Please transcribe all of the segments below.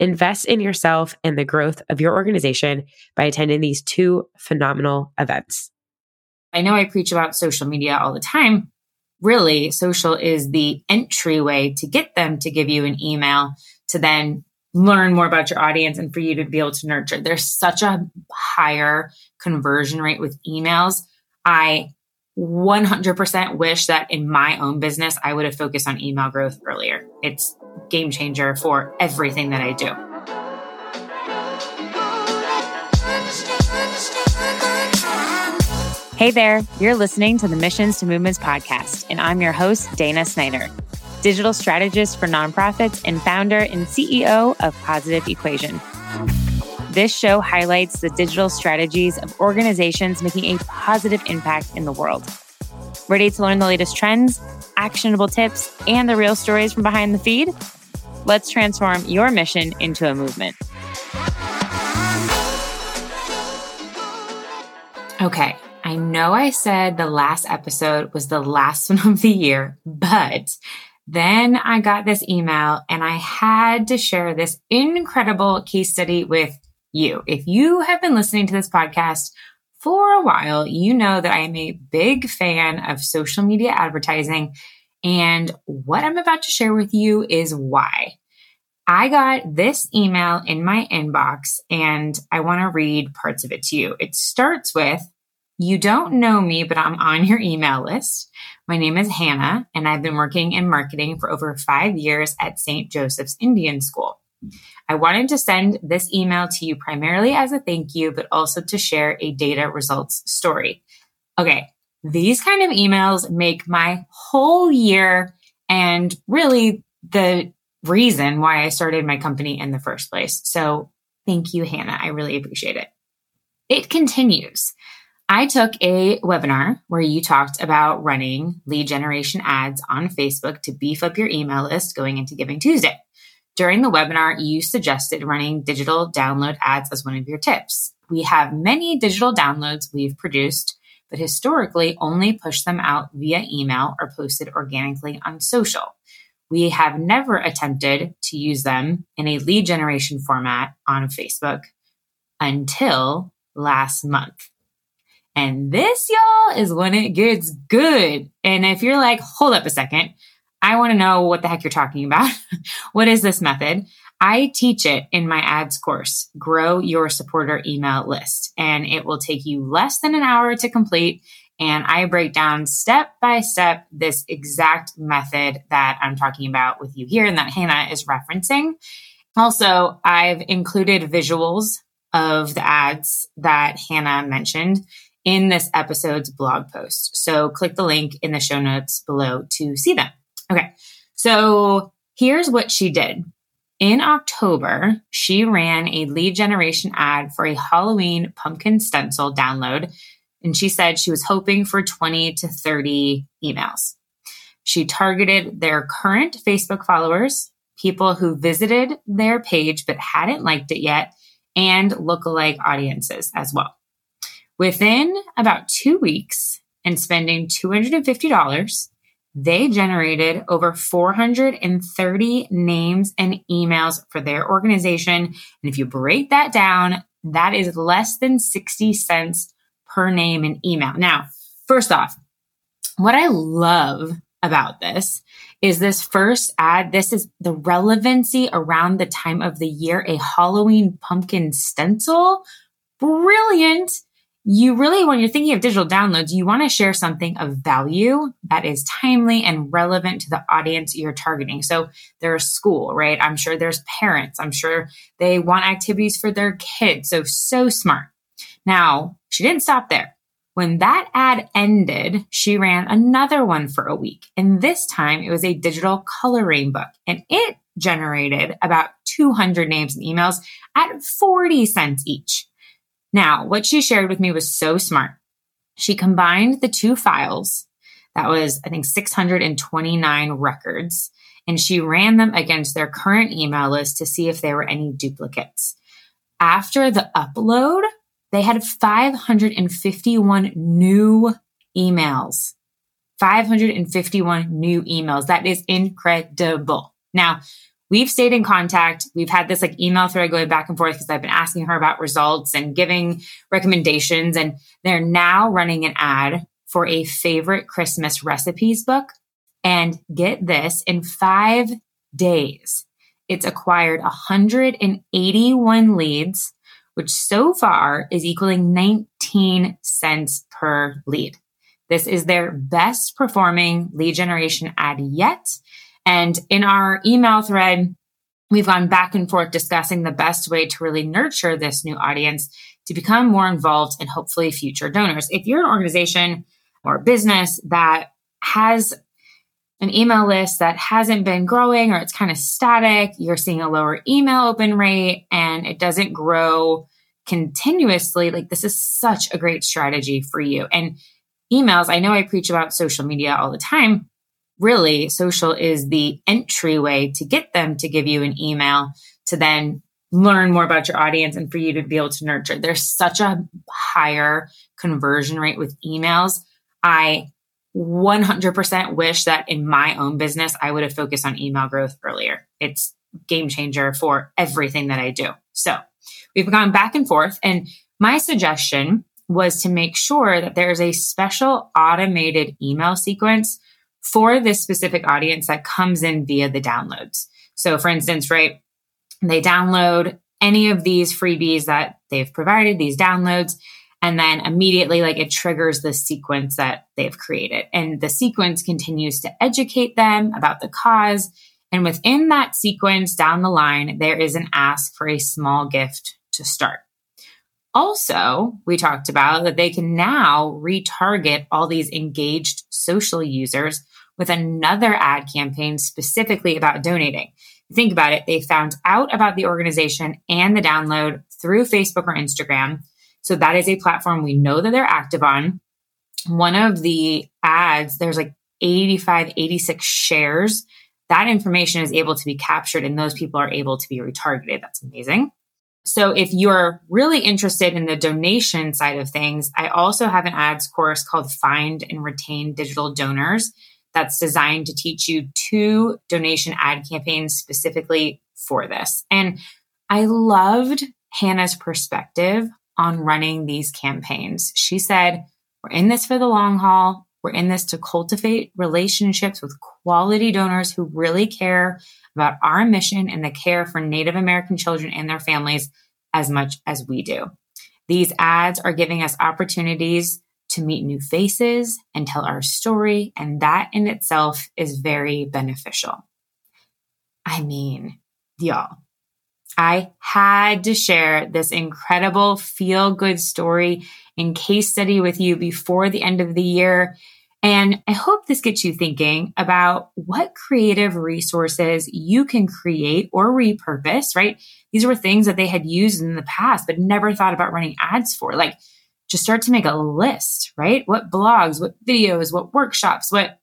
Invest in yourself and the growth of your organization by attending these two phenomenal events. I know I preach about social media all the time. Really, social is the entryway to get them to give you an email to then learn more about your audience and for you to be able to nurture. There's such a higher conversion rate with emails. I 100% wish that in my own business, I would have focused on email growth earlier. It's game changer for everything that I do. Hey there, you're listening to the Missions to Movements podcast, and I'm your host, Dana Snyder, digital strategist for nonprofits and founder and CEO of Positive Equation. This show highlights the digital strategies of organizations making a positive impact in the world. Ready to learn the latest trends, actionable tips, and the real stories from behind the feed? Let's transform your mission into a movement. Okay, I know I said the last episode was the last one of the year, but then I got this email and I had to share this incredible case study with you. If you have been listening to this podcast for a while, you know that I am a big fan of social media advertising. And what I'm about to share with you is why. I got this email in my inbox and I want to read parts of it to you. It starts with, you don't know me, but I'm on your email list. My name is Hannah and I've been working in marketing for over five years at St. Joseph's Indian School. I wanted to send this email to you primarily as a thank you, but also to share a data results story. Okay. These kind of emails make my whole year and really the reason why I started my company in the first place. So thank you, Hannah. I really appreciate it. It continues. I took a webinar where you talked about running lead generation ads on Facebook to beef up your email list going into Giving Tuesday. During the webinar, you suggested running digital download ads as one of your tips. We have many digital downloads we've produced, but historically only push them out via email or posted organically on social. We have never attempted to use them in a lead generation format on Facebook until last month. And this, y'all, is when it gets good. And if you're like, hold up a second, I want to know what the heck you're talking about. what is this method? I teach it in my ads course, Grow Your Supporter Email List, and it will take you less than an hour to complete. And I break down step by step this exact method that I'm talking about with you here and that Hannah is referencing. Also, I've included visuals of the ads that Hannah mentioned in this episode's blog post. So click the link in the show notes below to see them. Okay. So here's what she did. In October, she ran a lead generation ad for a Halloween pumpkin stencil download. And she said she was hoping for 20 to 30 emails. She targeted their current Facebook followers, people who visited their page but hadn't liked it yet, and lookalike audiences as well. Within about two weeks and spending $250, they generated over 430 names and emails for their organization. And if you break that down, that is less than 60 cents per name and email. Now, first off, what I love about this is this first ad. This is the relevancy around the time of the year, a Halloween pumpkin stencil. Brilliant you really, when you're thinking of digital downloads, you want to share something of value that is timely and relevant to the audience you're targeting. So there's school, right? I'm sure there's parents. I'm sure they want activities for their kids. So, so smart. Now, she didn't stop there. When that ad ended, she ran another one for a week. And this time it was a digital coloring book and it generated about 200 names and emails at 40 cents each. Now, what she shared with me was so smart. She combined the two files. That was, I think, 629 records. And she ran them against their current email list to see if there were any duplicates. After the upload, they had 551 new emails. 551 new emails. That is incredible. Now, we've stayed in contact. We've had this like email thread going back and forth because I've been asking her about results and giving recommendations. And they're now running an ad for a favorite Christmas recipes book. And get this in five days, it's acquired 181 leads, which so far is equaling 19 cents per lead. This is their best performing lead generation ad yet. And in our email thread, we've gone back and forth discussing the best way to really nurture this new audience to become more involved and hopefully future donors. If you're an organization or business that has an email list that hasn't been growing or it's kind of static, you're seeing a lower email open rate and it doesn't grow continuously, like this is such a great strategy for you. And emails, I know I preach about social media all the time, really social is the entryway to get them to give you an email to then learn more about your audience and for you to be able to nurture. There's such a higher conversion rate with emails. I 100% wish that in my own business, I would have focused on email growth earlier. It's game changer for everything that I do. So we've gone back and forth and my suggestion was to make sure that there is a special automated email sequence for this specific audience that comes in via the downloads. So, for instance, right, they download any of these freebies that they've provided, these downloads, and then immediately, like it triggers the sequence that they've created. And the sequence continues to educate them about the cause. And within that sequence down the line, there is an ask for a small gift to start. Also, we talked about that they can now retarget all these engaged social users with another ad campaign specifically about donating. Think about it. They found out about the organization and the download through Facebook or Instagram. So that is a platform we know that they're active on. One of the ads, there's like 85, 86 shares. That information is able to be captured and those people are able to be retargeted. That's amazing. So if you're really interested in the donation side of things, I also have an ads course called Find and Retain Digital Donors that's designed to teach you two donation ad campaigns specifically for this. And I loved Hannah's perspective on running these campaigns. She said, We're in this for the long haul. We're in this to cultivate relationships with quality donors who really care about our mission and the care for Native American children and their families as much as we do. These ads are giving us opportunities to meet new faces and tell our story. And that in itself is very beneficial. I mean, y'all, I had to share this incredible feel good story and case study with you before the end of the year. And I hope this gets you thinking about what creative resources you can create or repurpose, right? These were things that they had used in the past, but never thought about running ads for. Like just start to make a list, right? What blogs, what videos, what workshops, what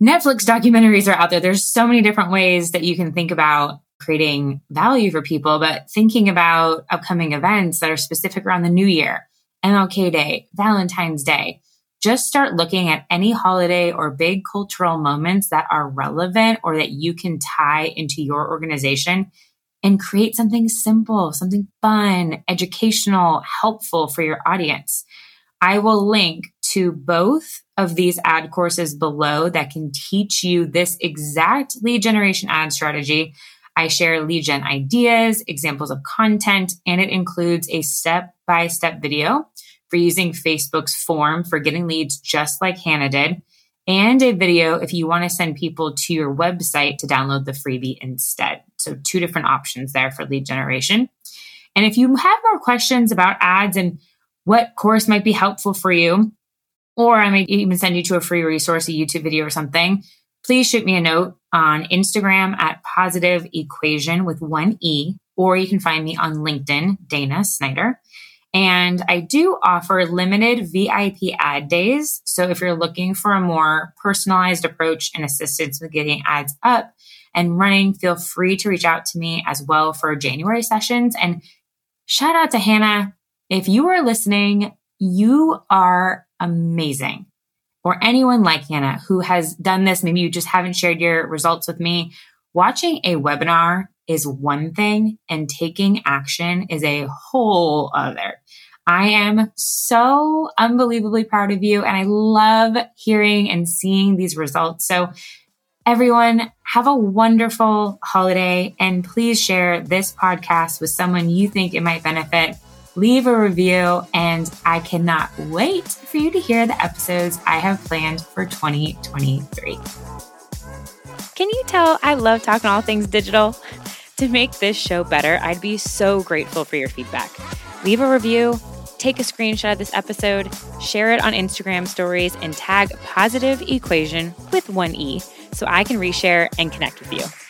Netflix documentaries are out there. There's so many different ways that you can think about creating value for people, but thinking about upcoming events that are specific around the new year, MLK Day, Valentine's Day. Just start looking at any holiday or big cultural moments that are relevant or that you can tie into your organization and create something simple, something fun, educational, helpful for your audience. I will link to both of these ad courses below that can teach you this exact lead generation ad strategy. I share lead gen ideas, examples of content, and it includes a step by step video for using Facebook's form for getting leads just like Hannah did, and a video if you want to send people to your website to download the freebie instead. So, two different options there for lead generation. And if you have more questions about ads and what course might be helpful for you, or I might even send you to a free resource, a YouTube video or something, please shoot me a note on Instagram at positive equation with one E, or you can find me on LinkedIn, Dana Snyder. And I do offer limited VIP ad days. So if you're looking for a more personalized approach and assistance with getting ads up and running, feel free to reach out to me as well for January sessions. And shout out to Hannah. If you are listening, you are amazing. Or anyone like Hannah who has done this, maybe you just haven't shared your results with me. Watching a webinar is one thing and taking action is a whole other. I am so unbelievably proud of you and I love hearing and seeing these results. So everyone have a wonderful holiday and please share this podcast with someone you think it might benefit. Leave a review and I cannot wait for you to hear the episodes I have planned for 2023. Can you tell I love talking all things digital? To make this show better, I'd be so grateful for your feedback. Leave a review, take a screenshot of this episode, share it on Instagram stories, and tag Positive Equation with one E so I can reshare and connect with you.